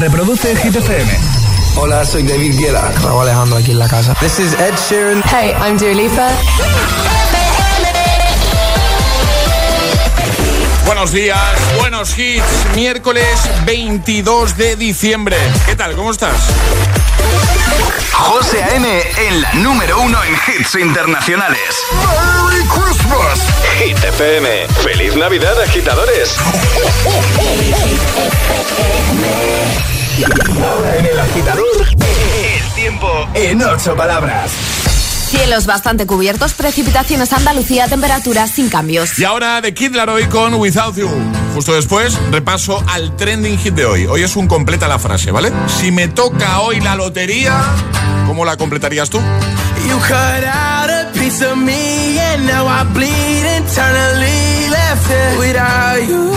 Reproduce Hit FM. Hola, soy David Guetta. Raúl Alejandro aquí en la casa. This is Ed Sheeran. Hey, I'm Dua Lipa. Buenos días, buenos hits. Miércoles 22 de diciembre. ¿Qué tal? ¿Cómo estás? José A.M. en la número uno en hits internacionales. ¡Merry Christmas! Hit FM. ¡Feliz Navidad, agitadores! ahora en el agitador, el tiempo en ocho palabras. Cielos bastante cubiertos, precipitaciones Andalucía, temperaturas sin cambios. Y ahora de Kid Laroi con Without You. Justo después, repaso al trending hit de hoy. Hoy es un completa la frase, ¿vale? Si me toca hoy la lotería, ¿cómo la completarías tú? You cut out a piece of me and now I bleed internally left it without you,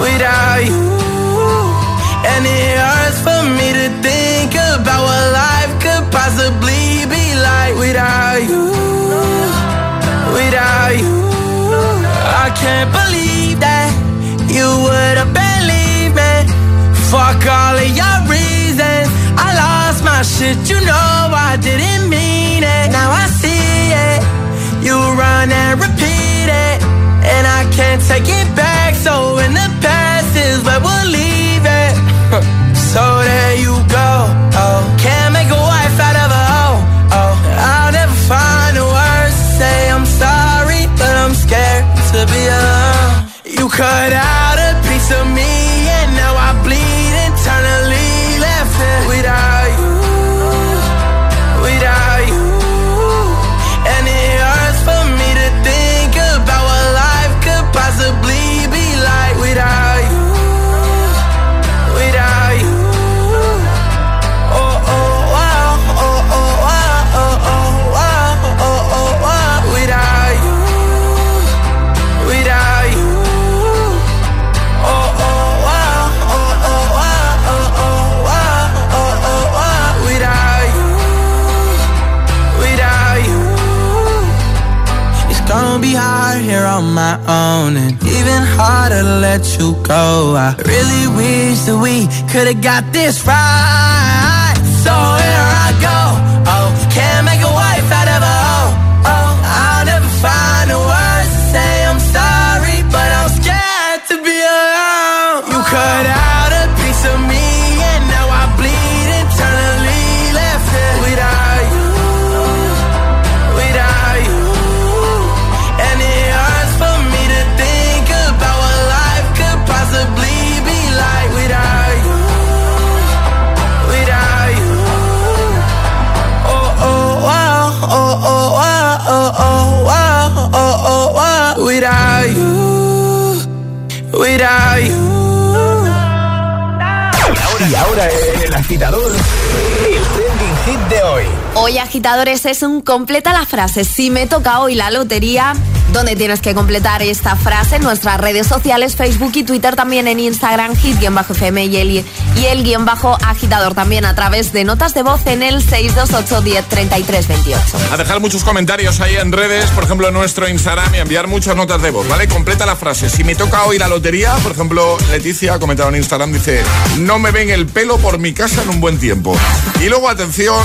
without you. And it hurts for me to think about what life could possibly without you, without you. I can't believe that you would have been leaving. Fuck all of your reasons. I lost my shit, you know I didn't mean it. Now I see it. You run and repeat it. And I can't take it back. So in the past is where we'll leave it. so there you go. Oh, You cut out a piece of me, on and even harder to let you go. I really wish that we could've got this right. Agitador, el trending hit de hoy. Hoy, agitadores, es un completa la frase. Si me toca hoy la lotería, donde tienes que completar esta frase en nuestras redes sociales, Facebook y Twitter, también en Instagram, hit-fm y el, y el guion bajo agitador también a través de notas de voz en el 628 10 33 28. A dejar muchos comentarios ahí en redes, por ejemplo en nuestro Instagram y enviar muchas notas de voz, ¿vale? Completa la frase. Si me toca hoy la lotería, por ejemplo, Leticia ha comentado en Instagram, dice, no me ven el pelo por mi casa en un buen tiempo. Y luego, atención,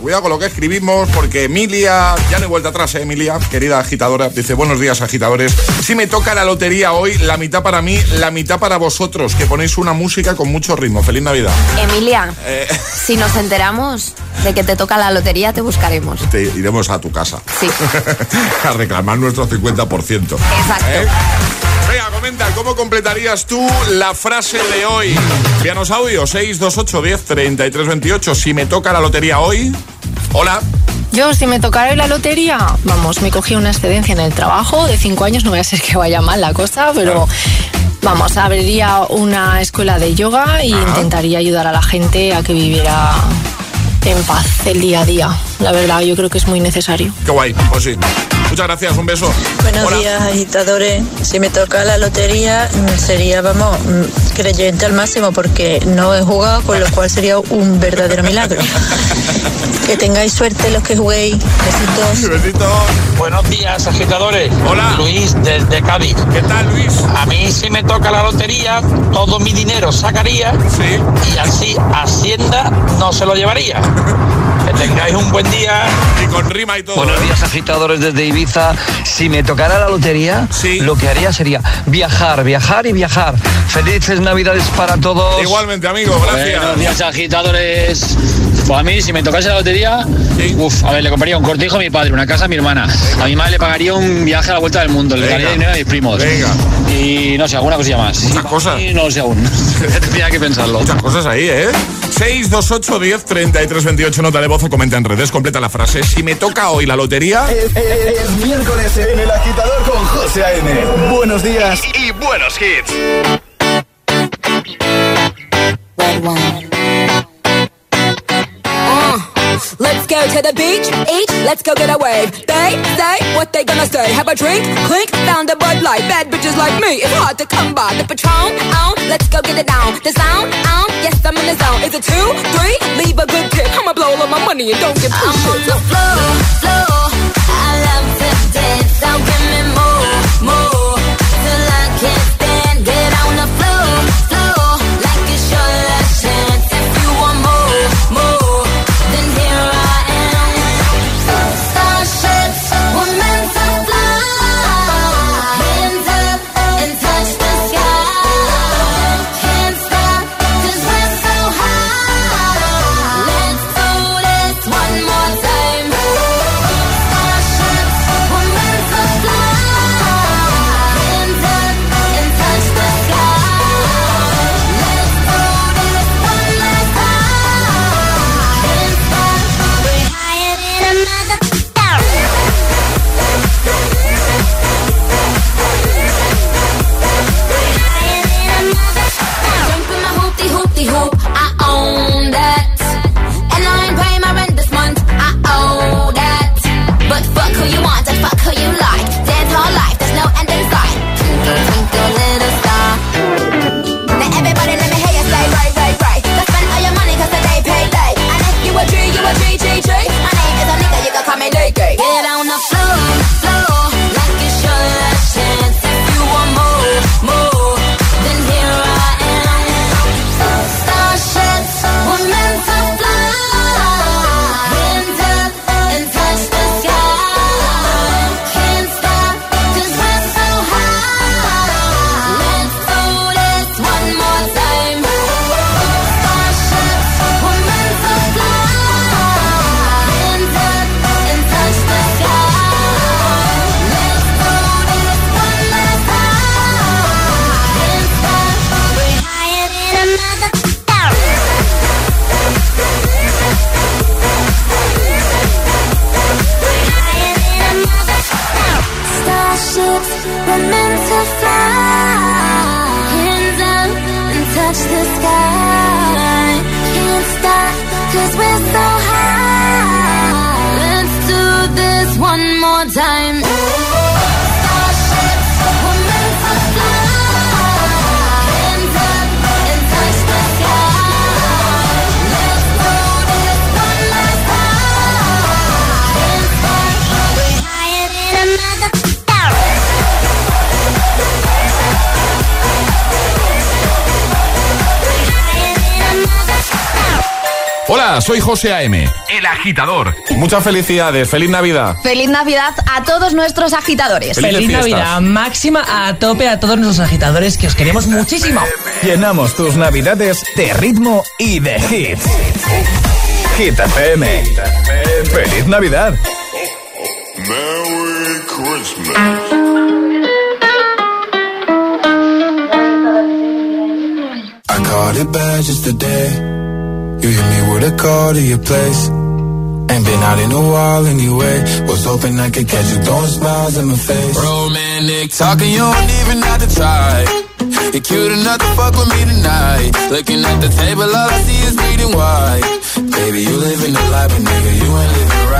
cuidado con lo que escribimos, porque Emilia, ya no hay vuelta atrás, ¿eh, Emilia, querida agitadora, dice, buenos días agitadores. Si me toca la lotería hoy, la mitad para mí, la mitad para vosotros, que ponéis una música con mucho ritmo. Feliz Navidad. Emilia, Eh, si nos enteramos de que te toca la lotería, te buscaremos. te iremos a tu casa. Sí, a reclamar nuestro 50%. exacto. ¿Eh? Venga, comenta, ¿cómo completarías tú la frase de hoy? Envíanos audio 628 10 33 28. Si me toca la lotería hoy. Hola. Yo, si me tocara la lotería, vamos, me cogí una excedencia en el trabajo de cinco años, no voy a ser que vaya mal la cosa, pero vamos, abriría una escuela de yoga e intentaría ayudar a la gente a que viviera en paz el día a día. La verdad, yo creo que es muy necesario. Qué guay, pues sí. Muchas gracias, un beso. Buenos días, agitadores. Si me toca la lotería, mm, sería, vamos, mm, creyente al máximo porque no he jugado, con lo cual sería un verdadero milagro. que tengáis suerte los que juguéis. Besitos. Besitos. Buenos días, agitadores. Hola. Luis, desde Cádiz. ¿Qué tal, Luis? A mí si me toca la lotería, todo mi dinero sacaría Sí. y así Hacienda no se lo llevaría. Que tengáis un buen día. Y con rima y todo. Buenos ¿eh? días, agitadores desde Ibiza. Si me tocara la lotería, Sí. lo que haría sería viajar, viajar y viajar. Felices Navidades para todos. Igualmente, amigo, gracias. Buenos días, agitadores. Pues a mí, si me tocase la lotería, Sí. uf, a ver, le compraría un cortijo a mi padre, una casa a mi hermana. A mi madre le pagaría un viaje a la vuelta del mundo, le daría dinero a mis primos. Venga. Y no sé, alguna cosilla más. Muchas Y cosas. Y no lo sé aún. Tendría que pensarlo. Muchas cosas ahí, ¿eh? 628 10 33 28 nota de voz o comenta en redes, completa la frase. Si me toca hoy la lotería, Es, es- es miércoles en el agitador con José A.M. Buenos días y, y buenos hits. To the beach, eat, let's go get a wave. They say what they gonna say. Have a drink, clink, found a Bud Light. Bad bitches like me, it's hard to come by. The Patron, on, let's go get it down. The sound, on, yes I'm in the zone. Is it two, three? Leave a good tip. I'ma blow all my money and don't give two I'm on the floor, floor. Soy José A.M., el agitador. Muchas felicidades, feliz Navidad. Feliz Navidad a todos nuestros agitadores. Feliz. Navidad máxima a tope a todos nuestros agitadores que os queremos muchísimo. Llenamos tus navidades de ritmo y de hits. Hit FM. ¡Feliz Navidad! Merry Christmas. I caught it bad just today. You hit me with a call to your place. Ain't been out in a while anyway. Was hoping I could catch you throwing smiles in my face. Romantic talking, you don't even have to try. You're cute enough to fuck with me tonight. Looking at the table, all I see is bleeding white. Baby, you living the life, but nigga, you ain't living right.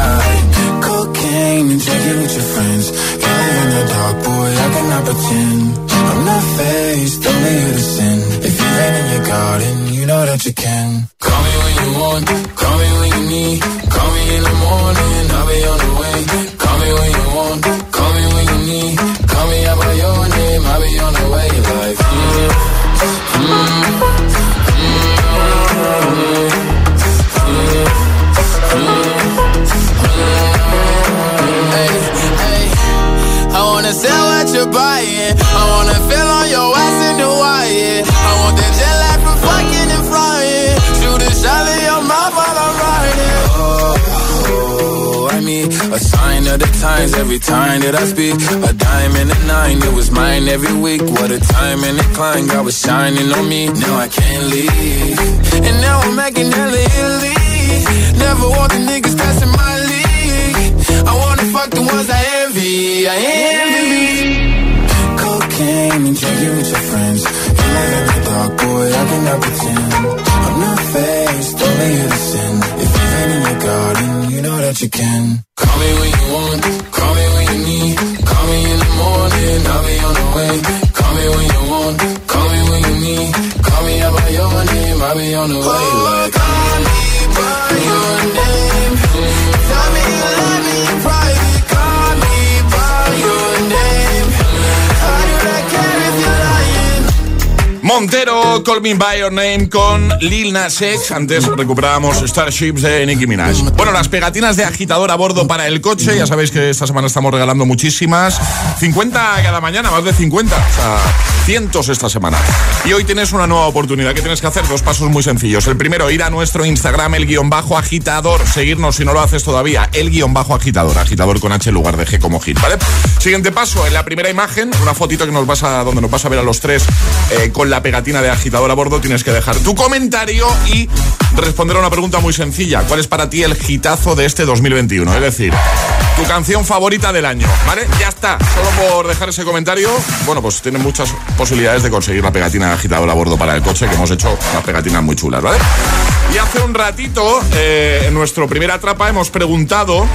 Every week. What a time and a climb, God was shining on me. Now I can't leave. And now I'm making hella Italy. Never want the niggas passing my league. I wanna fuck the ones I envy. I envy. Cocaine and drinking with your friends. You live in the dark, boy, I cannot pretend. I'm not faced, only sin. If you've in your garden, you know that you can. On call me by your name. Call me by your name. I do not care if you're lying. Montero, Call Me By Your Name con Lil Nas X. Antes recuperábamos Starships de Nicki Minaj. Bueno, las pegatinas de agitador a bordo para el coche. Ya sabéis que esta semana estamos regalando muchísimas. 50 cada mañana, más de 50. O sea, cientos esta semana. Y hoy tienes una nueva oportunidad. ¿Qué tienes que hacer? Dos pasos muy sencillos. El primero, ir a nuestro Instagram, el guion bajo agitador. Seguirnos si no lo haces todavía. El guion bajo agitador. Agitador con H en lugar de G como hit, ¿vale? Siguiente paso, en la primera imagen, una fotito que nos vas a, donde nos vas a ver a los tres eh, con la pegatina de agitador a bordo. Tienes que dejar tu comentario y responder a una pregunta muy sencilla. ¿Cuál es para ti el hitazo de este 2021? Es decir, tu canción favorita del año, ¿vale? Ya está. Solo por dejar ese comentario, bueno, pues tienes muchas posibilidades de conseguir la pegatina de agitador a bordo para el coche, que hemos hecho unas pegatinas muy chulas, ¿vale? Y hace un ratito, eh, en nuestro primera trapa, hemos preguntado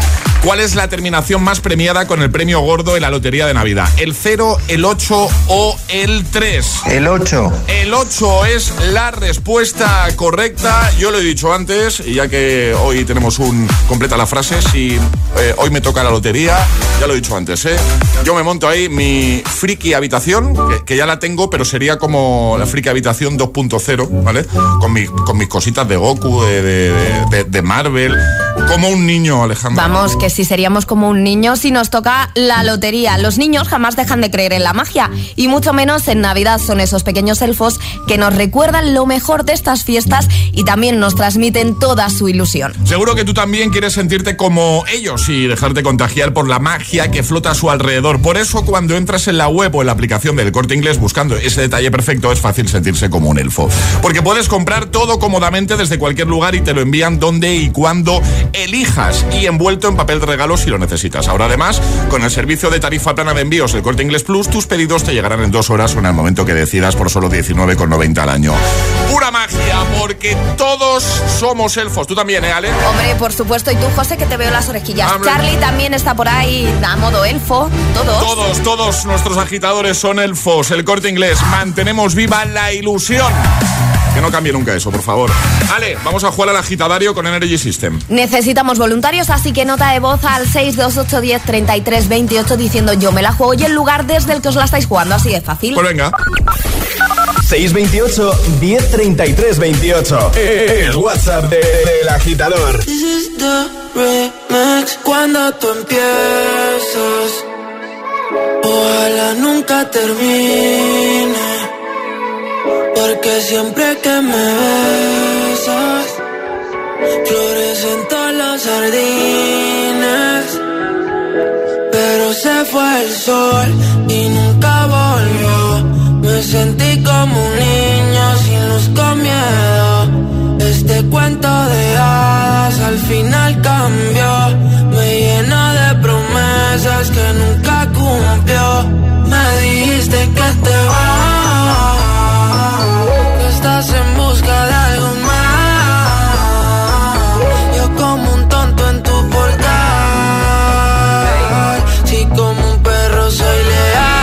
cuál es la terminación más premiada con el premio gordo en la lotería de Navidad. ¿El 0, el 8 o el 3? El 8. El 8 es la respuesta correcta. Yo lo he dicho antes, y ya que hoy tenemos un. completa la frase, si eh, hoy me toca la lotería, ya lo he dicho antes, ¿eh? Yo me monto ahí mi friki habitación, que, que ya la tengo, pero sería como la friki habitación 2.0, ¿vale? Con, mi- con mis cositas de Goku, de, de- de- de Marvel. Como un niño, Alejandro. Vamos, que si seríamos como un niño si nos toca la lotería. Los niños jamás dejan de creer en la magia y mucho menos en Navidad son esos pequeños elfos que nos recuerdan lo mejor de estas fiestas y también nos transmiten toda su ilusión. Seguro que tú también quieres sentirte como ellos y dejarte contagiar por la magia que flota a su alrededor. Por eso cuando entras en la web o en la aplicación del corte inglés buscando ese detalle perfecto es fácil sentirse como un elfo. Porque puedes comprar todo cómodamente desde cualquier lugar y te lo envían donde y cuando elijas y envuelto en papel de regalo si lo necesitas. Ahora además, con el servicio de tarifa plana de envíos del corte inglés Plus, tus pedidos te llegarán en dos horas o en el momento que decidas por solo 19,90 al año. Pura magia, porque todos somos elfos. Tú también, ¿eh, Ale? Hombre, por supuesto, y tú, José, que te veo las orejillas. Hombre. Charlie también está por ahí a modo elfo, todos. Todos, todos nuestros agitadores son elfos. El corte inglés. Mantenemos viva la ilusión. Que no cambie nunca eso, por favor. Ale, vamos a jugar al agitadario con Energy System. Necesitamos voluntarios, así que nota de voz al 628103328 diciendo yo me la juego y el lugar desde el que os la estáis jugando, así de fácil. Pues venga. 628 1033 28. El WhatsApp de- del agitador. This is the remix cuando tú empiezas. Ojalá nunca termine. Porque siempre que me besas, florecen todos los jardines. Pero se fue el sol y nunca volvió. Me sentí como un niño sin luz con miedo. Este cuento de hadas al final cambió. Me llenó de promesas que nunca cumplió. Me dijiste que te vas, en busca de algo más. Yo como un tonto en tu portal, si como un perro soy leal.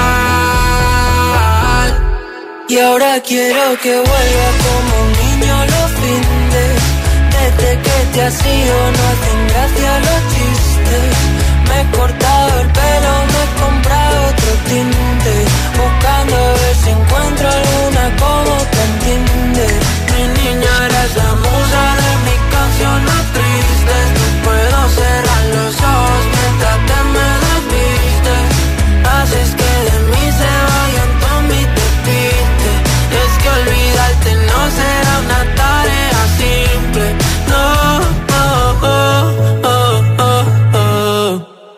Y ahora quiero que vuelva como un niño lo finde. Desde que te has ido no hacen gracia los chistes. Me he comprado otro tinte. Buscando a ver si encuentro alguna como te entiende. Mi niña eres la musa de mi canción más triste. puedo cerrar los ojos mientras te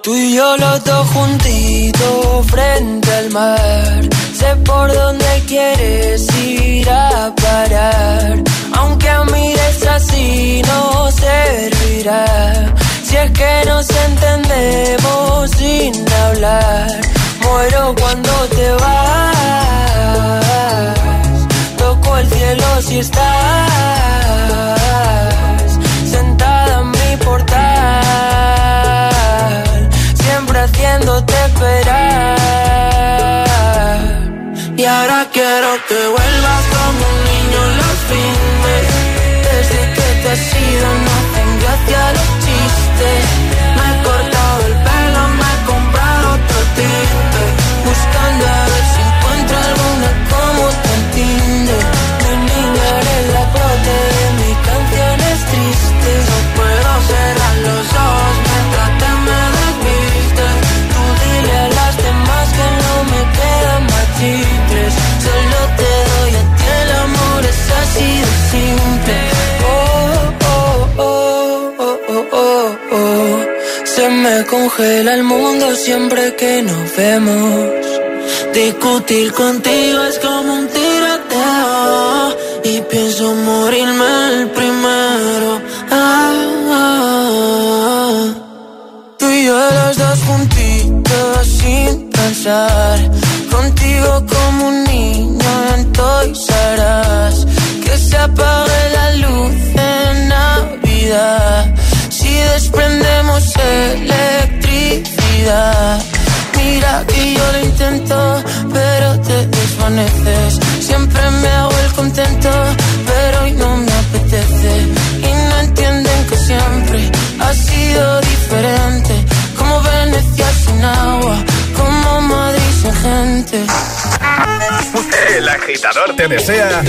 Tú y yo los dos juntitos frente al mar. Sé por dónde quieres ir a parar. Aunque mires así no servirá. Si es que nos entendemos sin hablar. Muero cuando te vas. Toco el cielo si estás sentada en mi portal. Siempre haciéndote esperar. Y ahora quiero que vuelvas como un niño los fines. Desde que te has ido no hacen gracia los chistes. Me he cortado el pelo, me he comprado otro tinte. Me congela el mundo siempre que nos vemos. Discutir contigo es como un tiroteo. Y pienso morirme el primero. Ah, ah, ah. Tú y yo los dos juntitos sin pensar. Contigo como un niño R Us. Que se apague la luz en Navidad. Si desprendemos electricidad. Mira que yo lo intento, pero te desvaneces. Siempre me hago el contento, pero hoy no me apetece. Y no entienden que siempre ha sido diferente. Como Venecia sin agua, como Madrid sin gente. El agitador te desea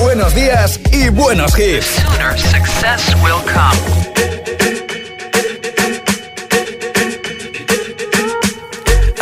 buenos días y buenos hits. success will come.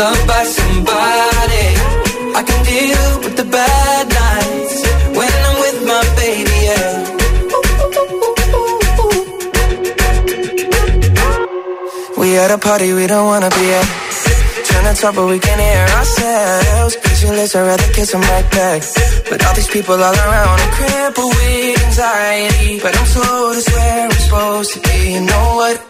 loved by somebody. I can deal with the bad nights when I'm with my baby, yeah. We at a party we don't wanna be at. Trying to talk but we can't hear ourselves. Pictureless, I'd rather kiss right back. But all these people all around, I'm crippled with anxiety. But I'm told it's where I'm supposed to be. You know what?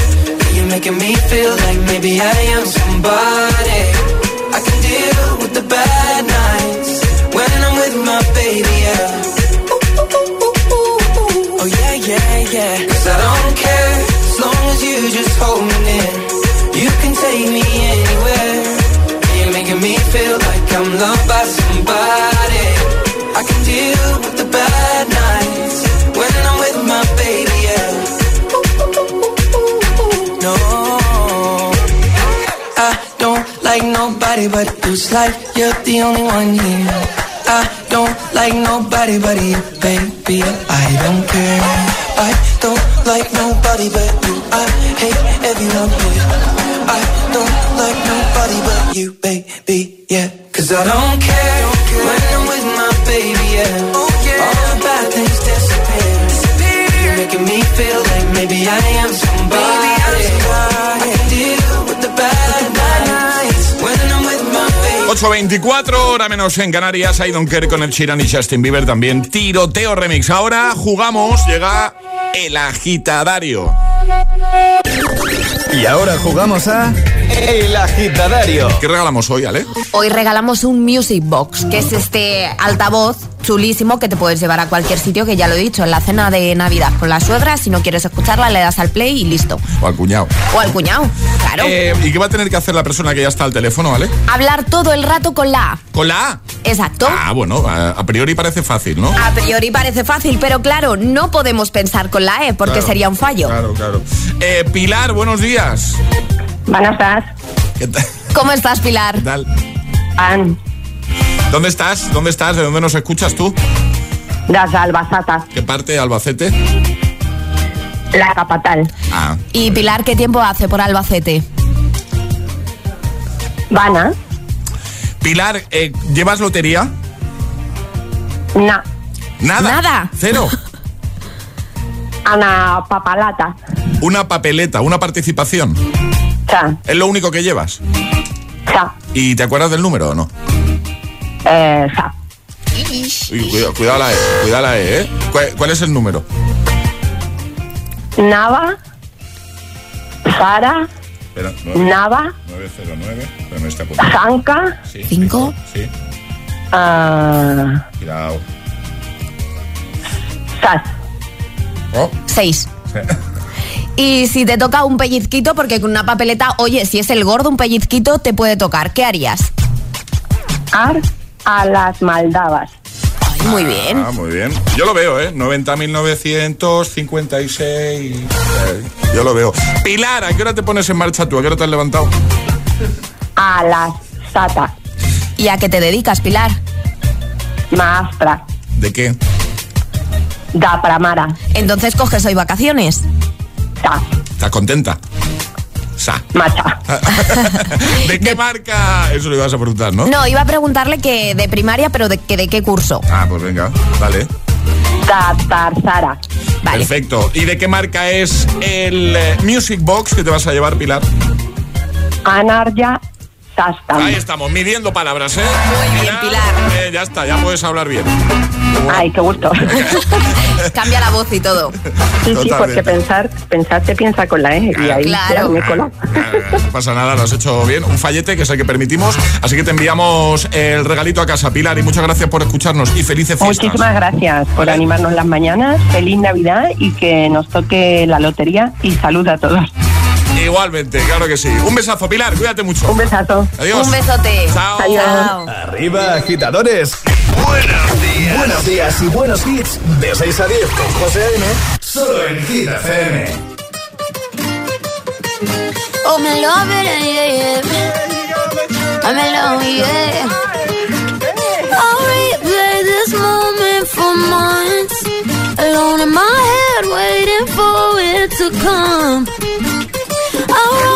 Making me feel like maybe I am somebody. I can deal with the bad nights when I'm with my baby, yeah. Oh yeah, yeah, yeah. Cause I don't care as long as you just hold me near. You can take me anywhere. You're making me feel like I'm loved by nobody but. It's like you're the only one here. I don't like nobody but you, baby. I don't care. I don't like nobody but you. I hate everyone here. I don't like nobody but you, baby. Yeah, cause I don't care when I'm with my baby. Yeah, all the bad things disappear. You're making me feel like maybe I am 8.24, hora menos en Canarias. I don't care con el Sheeran y Justin Bieber también. Tiroteo remix. Ahora jugamos, llega el agitadario. Y ahora jugamos a El Agitadario. ¿Qué regalamos hoy, Ale? Hoy regalamos un Music Box, que es este altavoz chulísimo que te puedes llevar a cualquier sitio, que ya lo he dicho, en la cena de Navidad con la suegra. Si no quieres escucharla, le das al play y listo. O al cuñado. O al cuñado, claro. Eh, ¿Y qué va a tener que hacer la persona que ya está al teléfono, Ale? Hablar todo el rato con la A. ¿Con la A? Exacto. Ah, bueno, a, a priori parece fácil, ¿no? A priori parece fácil, pero claro, no podemos pensar con la E porque Claro, sería un fallo. Claro, claro. Eh, Pilar, buenos días. Buenas tardes. ¿Qué tal? ¿Cómo estás, Pilar? ¿Qué tal? An, ¿Dónde estás? ¿Dónde estás? ¿De dónde nos escuchas tú? das Albacata, ¿Qué parte de Albacete? la capital. Ah, Y Pilar, ¿qué tiempo hace por Albacete? Vana, Pilar, eh, ¿llevas lotería? na, Nada. Nada. Cero. Ana Papalata, Una papeleta, una participación. cha, ¿Es lo único que llevas? cha, ¿Y te acuerdas del número o no? Eh, Uy, cuidado, cuidado la E, cuidado la E, ¿eh? ¿Cuál, cuál es el número? Nava, Sara, Espera, Nava, 909, pero no está apuntado. Zanca, Sí, ¿Cinco? Sí, ah, cuidado. Sas, Oh, Seis. Y si te toca un pellizquito, porque con una papeleta, oye, si es el gordo, un pellizquito te puede tocar. ¿Qué harías? Ar, a las Maldavas. Ay, muy bien. Ah, muy bien. Yo lo veo, ¿eh? 90.956. eh, yo lo veo. Pilar, ¿a qué hora te pones en marcha tú? ¿A qué hora te has levantado? A las Sata, ¿Y a qué te dedicas, Pilar? Maastra, ¿De qué? da Pramara, Entonces coges hoy vacaciones. ta, ¿Estás contenta? Sa. macha, ¿De qué marca? Eso lo ibas a preguntar, ¿no? No, iba a preguntarle que de primaria, pero de, que de qué curso. Ah, pues venga, vale. Tarzara, Vale. Perfecto. ¿Y de qué marca es el eh, Music Box que te vas a llevar, Pilar? Anarya, Sastam. Ahí estamos, midiendo palabras, ¿eh? Muy bien, Pilar. eh, ya está, ya puedes hablar bien. Ay, qué gusto. Cambia la voz y todo. Sí, sí, porque pensar, pensar se piensa con la E y ahí Claro. me he colado. Ah, No pasa nada, lo has hecho bien. Un fallete que es el que permitimos. Así que te enviamos el regalito a casa, Pilar. Y muchas gracias por escucharnos y felices fiestas. Muchísimas gracias por Vale. animarnos las mañanas. Feliz Navidad y que nos toque la lotería y salud a todos. Igualmente, claro que sí. Un besazo, Pilar. Cuídate mucho. Un besazo. Adiós. Un besote. Chao. Adiós. Chao. Arriba, agitadores. Buenos días. Buenos días y buenos hits. De 6 a 10 con José A.M. Solo en Hit FM. Oh, me love it, yeah, yeah. I'm in love, yeah. I'll replay this moment for months. Alone in my head, waiting for it to come.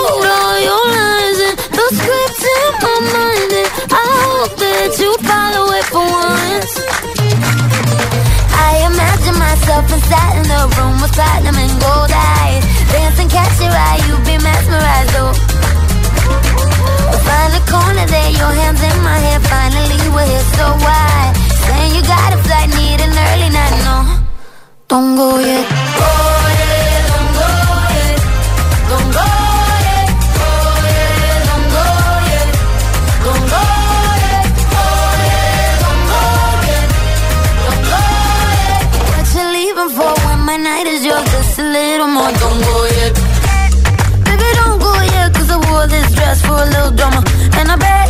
All your lines and the script in my mind, and I hope that you follow it for once. I imagine myself inside in the room with platinum and gold eyes. Dancing, catch your eye, you be mesmerized, oh. Find a corner there, your hands in my hair. Finally, we're here, so why? Saying you got a flight, need an early night, no. Don't go yet. Go yet, more. Don't go yet. Baby, don't go yet, cause I wore this dress for a little drama. And I bet,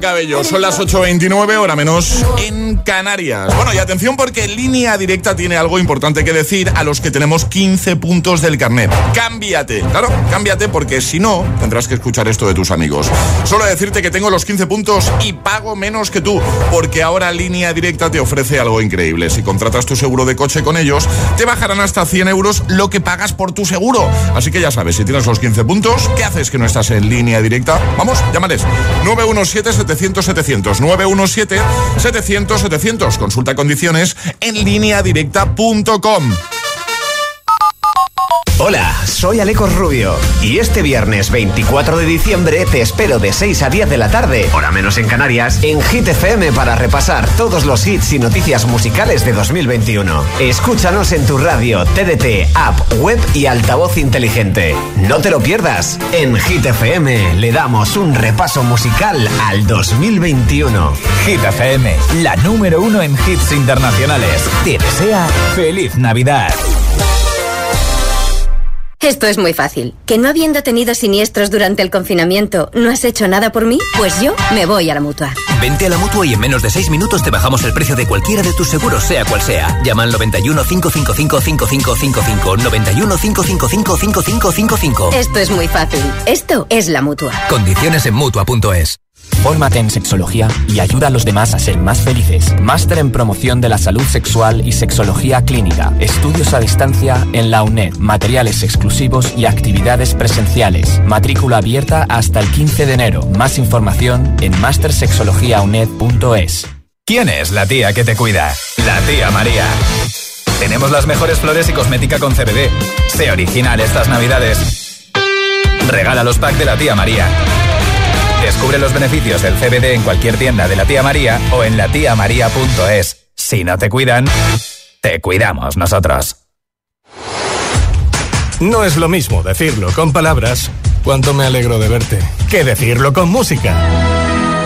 Cabello. Son las 8.29, hora menos en Canarias. Bueno, y atención porque Línea Directa tiene algo importante que decir a los que tenemos 15 puntos del carnet. Cámbiate. Claro, cámbiate porque si no, tendrás que escuchar esto de tus amigos. Solo decirte que tengo los 15 puntos y pago menos que tú, porque ahora Línea Directa te ofrece algo increíble. Si contratas tu seguro de coche con ellos, te bajarán hasta 100 euros lo que pagas por tu seguro. Así que ya sabes, si tienes los 15 puntos, ¿qué haces que no estás en Línea Directa? Vamos, llámales. 917-700-700. 917-700-700. Consulta condiciones en lineadirecta.com. Hola, soy Alecos Rubio y este viernes 24 de diciembre te espero de 6 a 10 de la tarde, hora menos en Canarias, en Hit FM para repasar todos los hits y noticias musicales de 2021. Escúchanos en tu radio, TDT, app, web y altavoz inteligente. No te lo pierdas. En Hit FM le damos un repaso musical al 2021. Hit FM, la número uno en hits internacionales. Te desea feliz Navidad. Esto es muy fácil. ¿Que no habiendo tenido siniestros durante el confinamiento, no has hecho nada por mí? Pues yo me voy a la mutua. Vente a la mutua y en menos de 6 minutos te bajamos el precio de cualquiera de tus seguros, sea cual sea. Llama al 91 555 5555. 91 555 5555. Esto es muy fácil. Esto es la mutua. Condiciones en mutua.es. Fórmate en sexología y ayuda a los demás a ser más felices. Máster en promoción de la salud sexual y sexología clínica. Estudios a distancia en la UNED. Materiales exclusivos y actividades presenciales. Matrícula abierta hasta el 15 de enero. Más información en mastersexologiauned.es. ¿Quién es la tía que te cuida? La tía María. Tenemos las mejores flores y cosmética con CBD. Sé original estas navidades. Regala los packs de la tía María. Descubre los beneficios del CBD en cualquier tienda de la tía María o en latiamaría.es. Si no te cuidan, te cuidamos nosotros. No es lo mismo decirlo con palabras, cuánto me alegro de verte, que decirlo con música.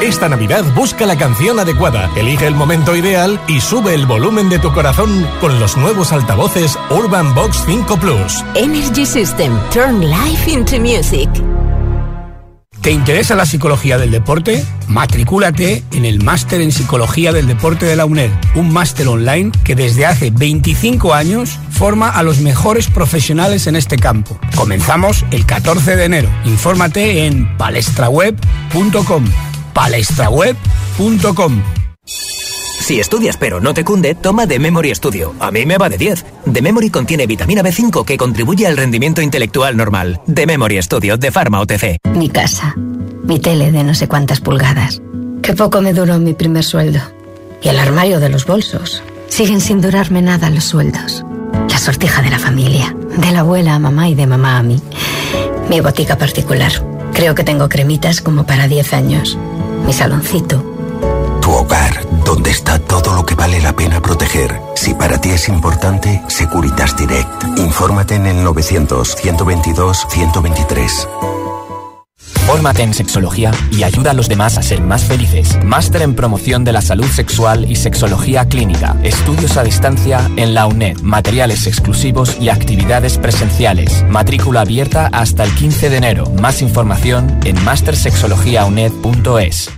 Esta Navidad busca la canción adecuada, elige el momento ideal y sube el volumen de tu corazón con los nuevos altavoces Urban Box 5 Plus. Energy System. Turn life into music. ¿Te interesa la psicología del deporte? Matricúlate en el Máster en Psicología del Deporte de la UNED, un máster online que desde hace 25 años forma a los mejores profesionales en este campo. Comenzamos el 14 de enero. Infórmate en palestraweb.com. palestraweb.com. Si estudias pero no te cunde, toma The Memory Studio. A mí me va de 10. The Memory contiene vitamina B5 que contribuye al rendimiento intelectual normal. The Memory Studio de Pharma OTC. Mi casa. Mi tele de no sé cuántas pulgadas. Qué poco me duró mi primer sueldo. Y el armario de los bolsos. Siguen sin durarme nada los sueldos. La sortija de la familia. De la abuela a mamá y de mamá a mí. Mi botica particular. Creo que tengo cremitas como para 10 años. Mi saloncito. Tu hogar, donde está todo lo que vale la pena proteger. Si para ti es importante, Securitas Direct. Infórmate en el 900-122-123. Fórmate en sexología y ayuda a los demás a ser más felices. Máster en promoción de la salud sexual y sexología clínica. Estudios a distancia en la UNED. Materiales exclusivos y actividades presenciales. Matrícula abierta hasta el 15 de enero. Más información en mastersexologiauned.es.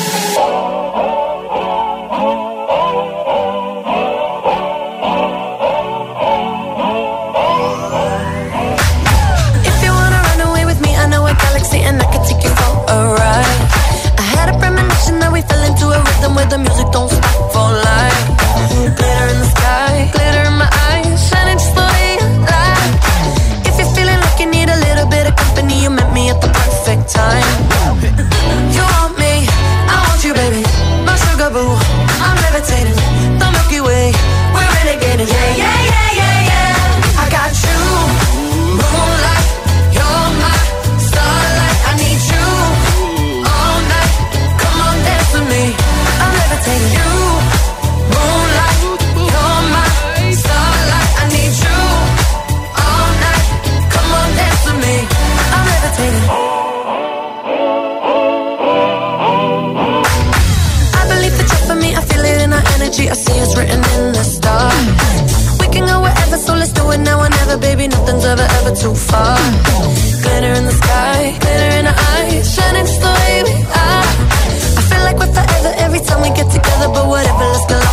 Nothing's ever, ever too far. Glitter in the sky, glitter in the eyes, shining just the way we are. I feel like we're forever every time we get together, but whatever, let's get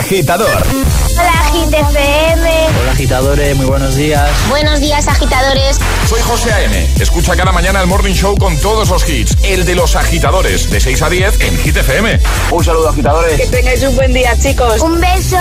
agitador. Hola, GTFM. Hola, agitadores, muy buenos días. Buenos días, agitadores. Soy José A.M. Escucha cada mañana el Morning Show con todos los hits. El de los agitadores, de 6 a 10 en GTFM. Un saludo, agitadores. Que tengáis un buen día, chicos. Un beso.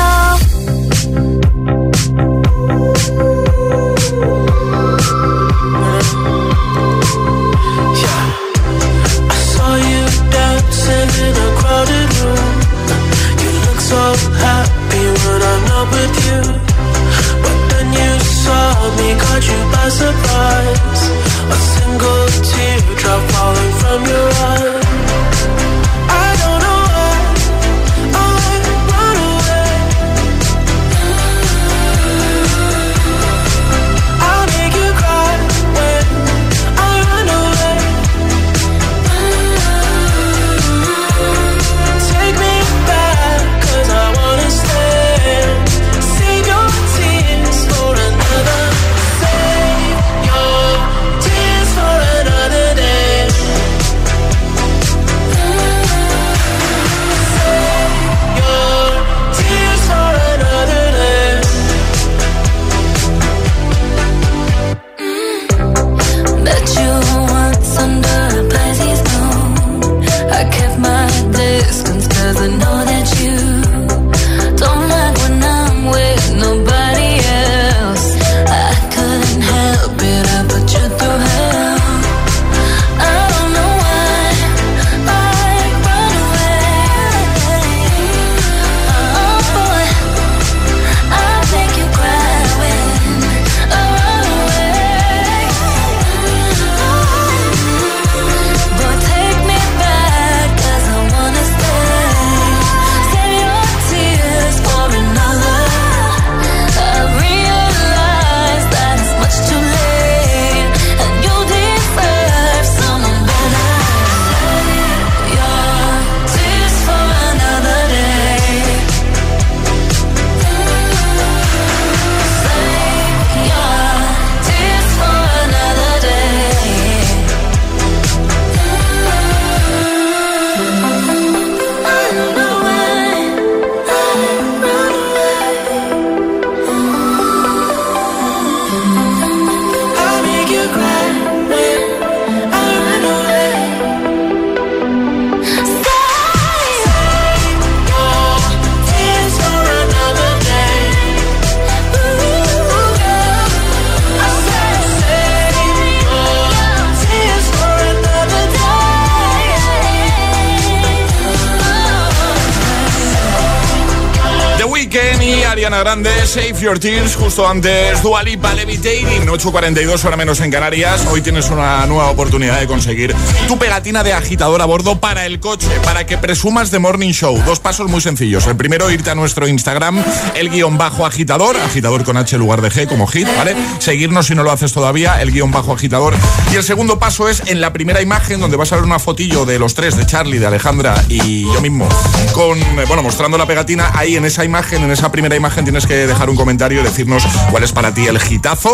De Save Your Tears, justo antes Dualipa Levitating, 8.42 hora menos en Canarias. Hoy tienes una nueva oportunidad de conseguir tu pegatina de agitador a bordo para el coche, para que presumas de Morning Show. Dos pasos muy sencillos. El primero, irte a nuestro Instagram, el guion bajo agitador, agitador con H en lugar de G como hit, ¿vale? Seguirnos si no lo haces todavía, el guion bajo agitador. Y el segundo paso es en la primera imagen donde vas a ver una fotillo de los tres, de Charlie, de Alejandra y yo mismo, con, eh, bueno, mostrando la pegatina, ahí en esa imagen, en esa primera imagen tienes que dejar un comentario y decirnos cuál es para ti el hitazo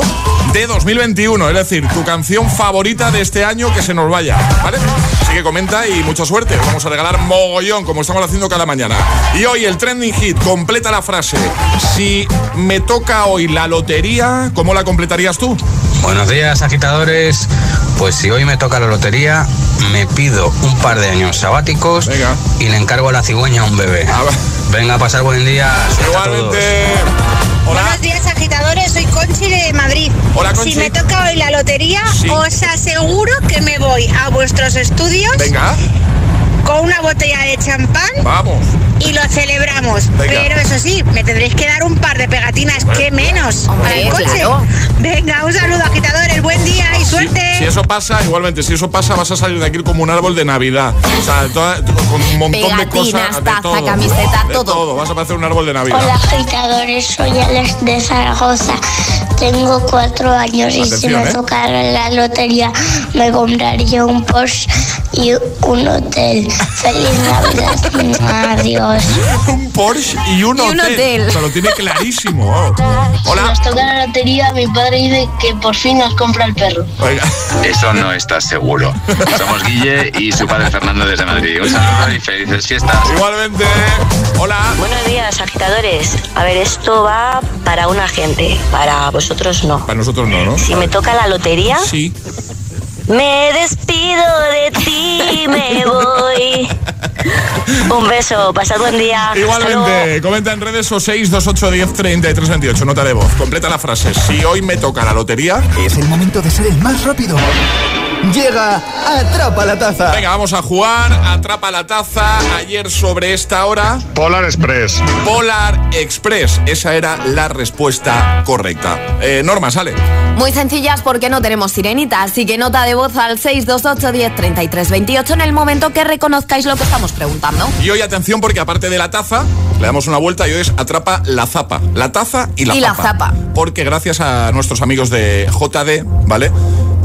de 2021, es decir, tu canción favorita de este año que se nos vaya, ¿vale? Así que comenta y mucha suerte. Vamos a regalar mogollón, como estamos haciendo cada mañana. Y hoy el trending hit completa la frase. Si me toca hoy la lotería, ¿cómo la completarías tú? Buenos días, agitadores. Pues si hoy me toca la lotería, me pido un par de años sabáticos y le encargo a la cigüeña a un bebé. Venga, a pasar buen día. Igualmente. Buenos días, agitadores. Soy Conchi de Madrid. Hola, Conchi. Si me toca hoy la lotería, os aseguro que me voy a vuestros estudios. Venga. Con una botella de champán. Vamos. Y lo celebramos. Venga. Pero eso sí, me tendréis que dar un par de pegatinas, que menos. Hombre, para el coche. claro. Venga, un saludo, agitadores. Buen día y suerte. Si eso pasa, igualmente, si eso pasa, vas a salir de aquí como un árbol de Navidad. O sea, toda- con un montón de cosas. de taza, todo, camiseta, de todo. Vas a parecer un árbol de Navidad. Hola agitadores, soy Alex de Zaragoza. Tengo cuatro años y si me ¿eh? tocara la lotería me compraría un Porsche y un hotel. Feliz Navidad. Adiós. Un Porsche y un Y un hotel. hotel. O sea, lo tiene clarísimo. oh. Si Hola. nos toca la lotería, mi padre dice que por fin nos compra el perro. Oiga. Eso no está seguro. Somos Guille y su padre Fernando desde Madrid. Un saludo y felices fiestas. Igualmente. Hola. Buenos días, agitadores. A ver, esto va para una gente, para vosotros no. Para nosotros no, ¿no? Si me toca la lotería, Sí. Me despido de ti, me voy. Un beso, pasad buen día. Igualmente, comenta en redes o 62810 3328, nota de voz. Completa la frase. Si hoy me toca la lotería. Es el momento de ser el más rápido. Llega Atrapa la Taza. Venga, vamos a jugar. Atrapa la taza. Ayer sobre esta hora. Polar Express. Polar Express. Esa era la respuesta correcta. Eh, Norma, sale. Muy sencillas porque no tenemos sirenita, así que nota de voz al 628 10 33 28 en el momento que reconozcáis lo que estamos preguntando. Y hoy atención porque aparte de la taza, le damos una vuelta y hoy es atrapa la zapa. La taza y la Y la zapa. zapa. Porque gracias a nuestros amigos de JD, ¿vale?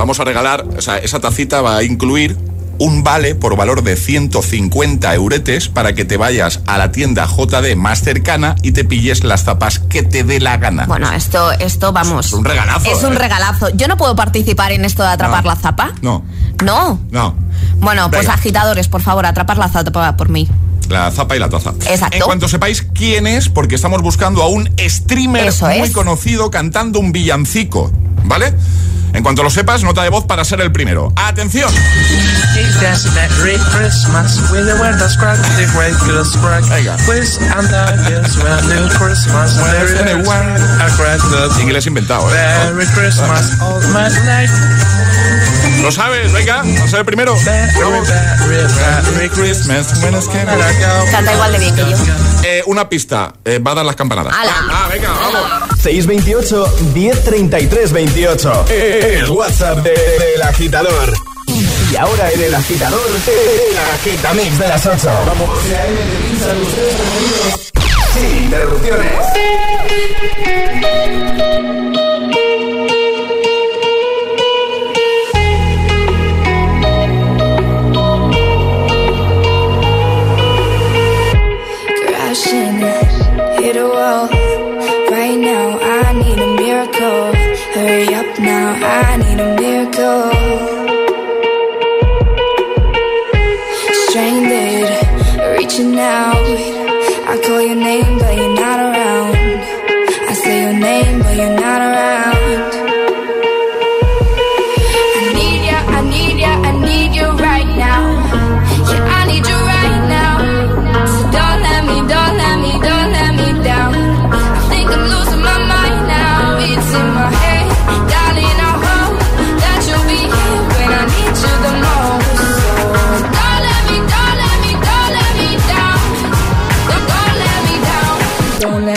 Vamos a regalar, o sea, esa tacita va a incluir un vale por valor de 150 euretes para que te vayas a la tienda JD más cercana y te pilles las zapas que te dé la gana. Bueno, esto, esto vamos. Es un regalazo, Es un ¿eh? regalazo. Yo no puedo participar en esto de atrapar No. la zapa. No, No. no. Bueno, pues agitadores, por favor, atrapar la zapa por mí. La zapa y la taza. Exacto. En cuanto sepáis quién es, porque estamos buscando a un streamer Eso muy es. conocido cantando un villancico, ¿vale? En cuanto lo sepas, nota de voz para ser el primero. ¡Atención! Inglés inventado, ¿eh? ¿Lo sabes? Venga, vamos a ser el primero. Canta igual de bien que yo. Eh, una pista. Eh, va a dar las campanadas. ¡Hala! Ah, venga, vamos. 628 1033 28. El WhatsApp de- del agitador. Y ahora en el agitador, el agitamix de las 8. Vamos. Sin interrupciones. Crashing, hit a wall. Right now, I need a miracle. Hurry up now, I need a miracle. Stranded, reaching out.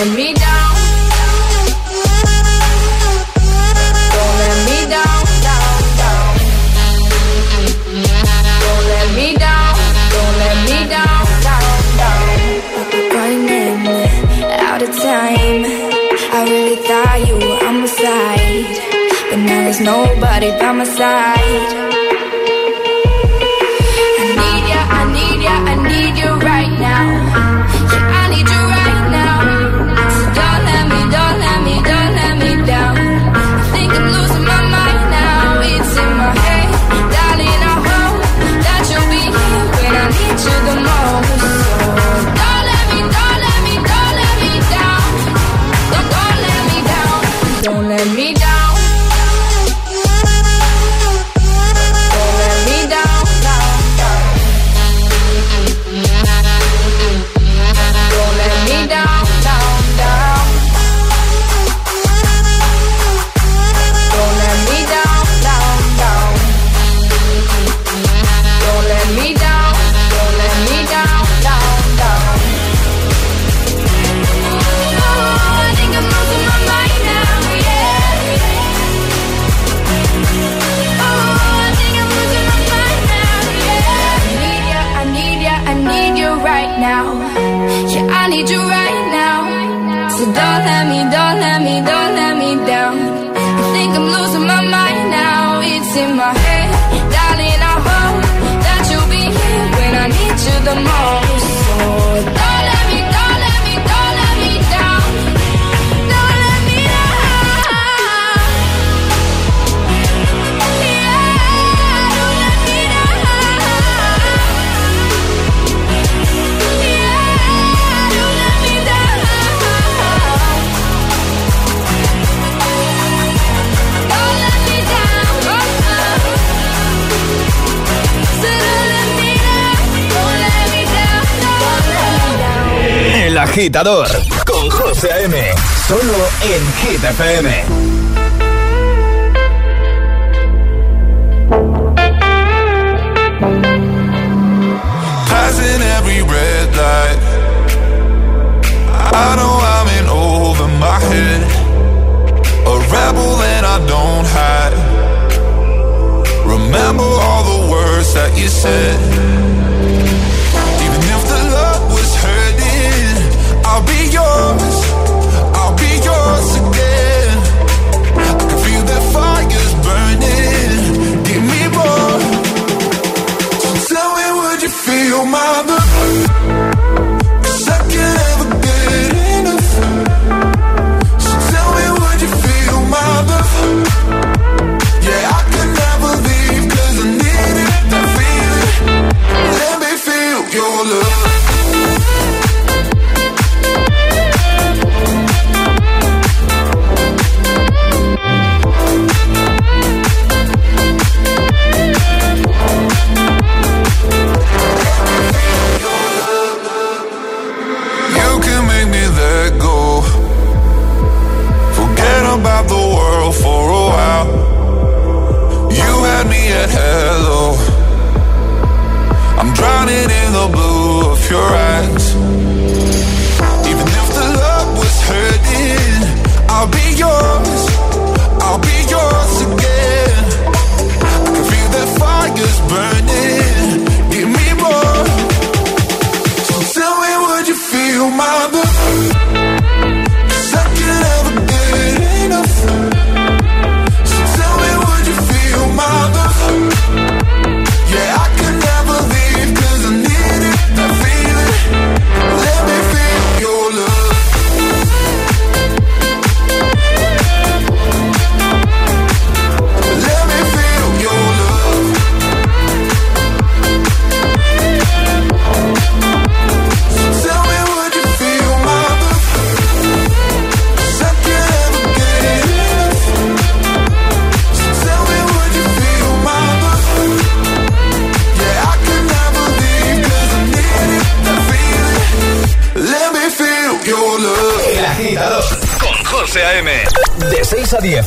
Don't let me agitador con José A.M. Solo en Hit FM. Passing every red light. I know I'm in over my head. A rebel and I don't hide. Remember all the words that you said. your eyes.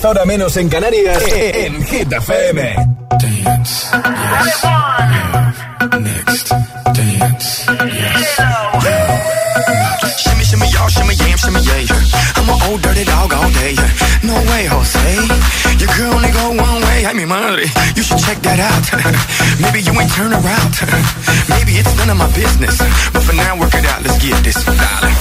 Ahora menos en Canarias, en Hit FM. Dance, yes, next, dance, yes. Shimmy, shimmy, y'all, shimmy, yam, shimmy, yeah. I'm an old dirty dog all day. No way, Jose. Your girl only go one way. I mean, madre, you should check that out. Maybe you ain't turn around. Maybe it's none of my business. But for now, work it out. Let's get this, darling.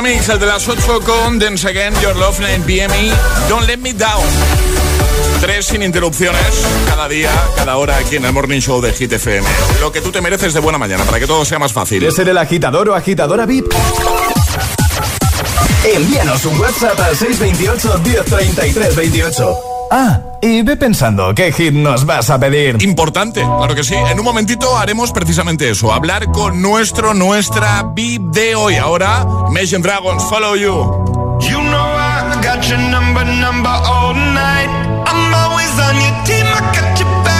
Agitamix, el de las 8 con Dance Again, Your Love, 9 PM Don't Let Me Down. Tres sin interrupciones, cada día, cada hora aquí en el Morning Show de Hit FM. Lo que tú te mereces de buena mañana, para que todo sea más fácil. ¿Quieres ser el agitador o agitadora VIP? Envíanos un WhatsApp al 628 1033 28. Ah, y ve pensando qué hit nos vas a pedir. Importante, claro que sí. En un momentito haremos precisamente eso, hablar con nuestro, nuestra VIP de hoy. Ahora, Imagine Dragons, Follow You. You know I got your number, number all night. I'm always on your team, I got your back,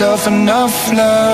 enough love.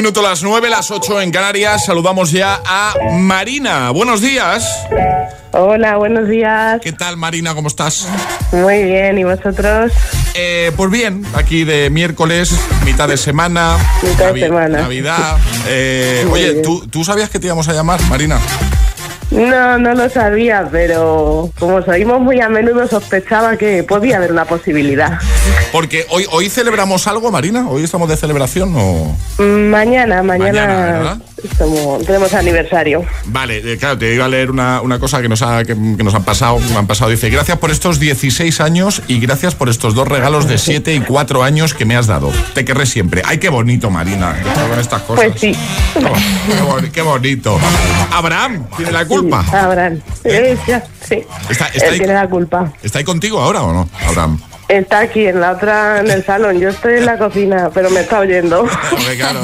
Minuto las 9, las 8 en Canarias, saludamos ya a Marina. Buenos días. Hola, buenos días. ¿Qué tal, Marina? ¿Cómo estás? Muy bien, ¿y vosotros? Eh, pues bien, aquí de miércoles, mitad de semana. Mitad de semana. Navidad. Eh, oye. ¿tú, ¿tú sabías que te íbamos a llamar, Marina? No, no lo sabía, pero como seguimos muy a menudo sospechaba que podía haber una posibilidad. Porque hoy, hoy celebramos algo, Marina. Hoy estamos de celebración o. Mm, Mañana, Mañana, mañana. Estamos- tenemos aniversario. Vale, eh, claro, te iba a leer una, una cosa que nos, ha, que, que nos han pasado. Me han pasado. Dice, gracias por estos 16 años y gracias por estos dos regalos de 7 y 4 años que me has dado. Te querré siempre. Ay, qué bonito, Marina, con estas cosas. Pues sí. Qué, boni- qué bonito. Abraham, tiene la culpa. Sabrán. Eh, ya, sí. Está, está Él ahí, tiene la culpa. ¿Está ahí contigo ahora o no, Abraham? Está aquí en la otra, en el salón. Yo estoy en la cocina, pero me está oyendo. Porque claro,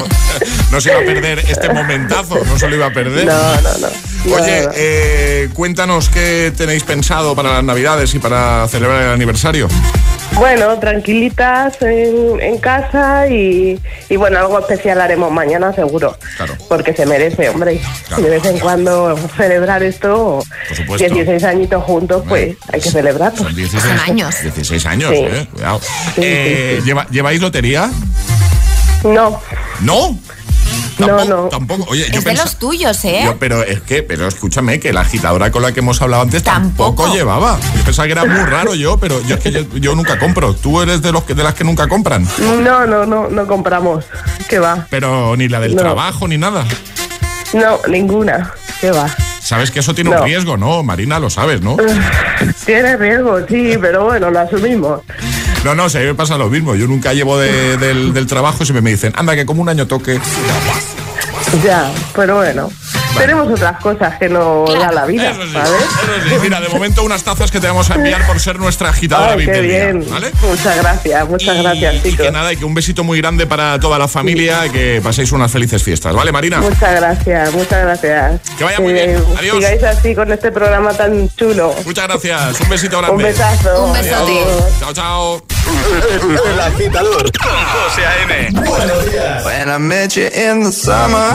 no se iba a perder este momentazo, no se lo iba a perder. No, no, no. Oye, No, no. eh, cuéntanos qué tenéis pensado para las Navidades y para celebrar el aniversario. Bueno, tranquilitas en, en casa y, y bueno, algo especial haremos mañana seguro. Porque se merece, hombre. De vez en cuando celebrar esto, 16 añitos juntos, pues hay que celebrarlo. Son 16 años. 16 años, Sí. eh. Cuidado. Sí, Eh, ¿lleva- ¿Lleváis lotería? No, ¿No? No, no. Tampoco. Oye, yo Es de los tuyos, ¿eh? yo- pero es que, pero escúchame, que la agitadora con la que hemos hablado antes tampoco, llevaba. Yo pensaba que era muy raro yo, pero yo es que yo, yo nunca compro. Tú eres de los que de las que nunca compran. No, no, no, no compramos. ¿Qué va? Pero ni la del No. trabajo ni nada. No, ninguna. ¿Qué va? Sabes que eso tiene No. un riesgo, ¿no? Marina, lo sabes, ¿no? Tiene riesgo, sí, pero bueno, lo asumimos. No, no, si a me pasa lo mismo. Yo nunca llevo de- del, trabajo y siempre me dicen, anda, que como un año toque. Ya, pero bueno. Tenemos otras cosas que nos da la vida, Eso sí, ¿sabes? eso sí. Mira, de momento unas tazas que te vamos a enviar por ser nuestra agitadora Ay, qué bien. ¿vale? Muchas gracias, muchas gracias, Y chicos. que nada, y que un besito muy grande para toda la familia y que paséis unas felices fiestas, ¿vale, Marina? Muchas gracias, muchas gracias. Que vaya muy bien. Adiós. Sigáis así con este programa tan chulo. Muchas gracias, un besito grande. Un besazo. Un besote. Chao, chao. El agitador con José A.M. Buenos días. When I met you in the summer,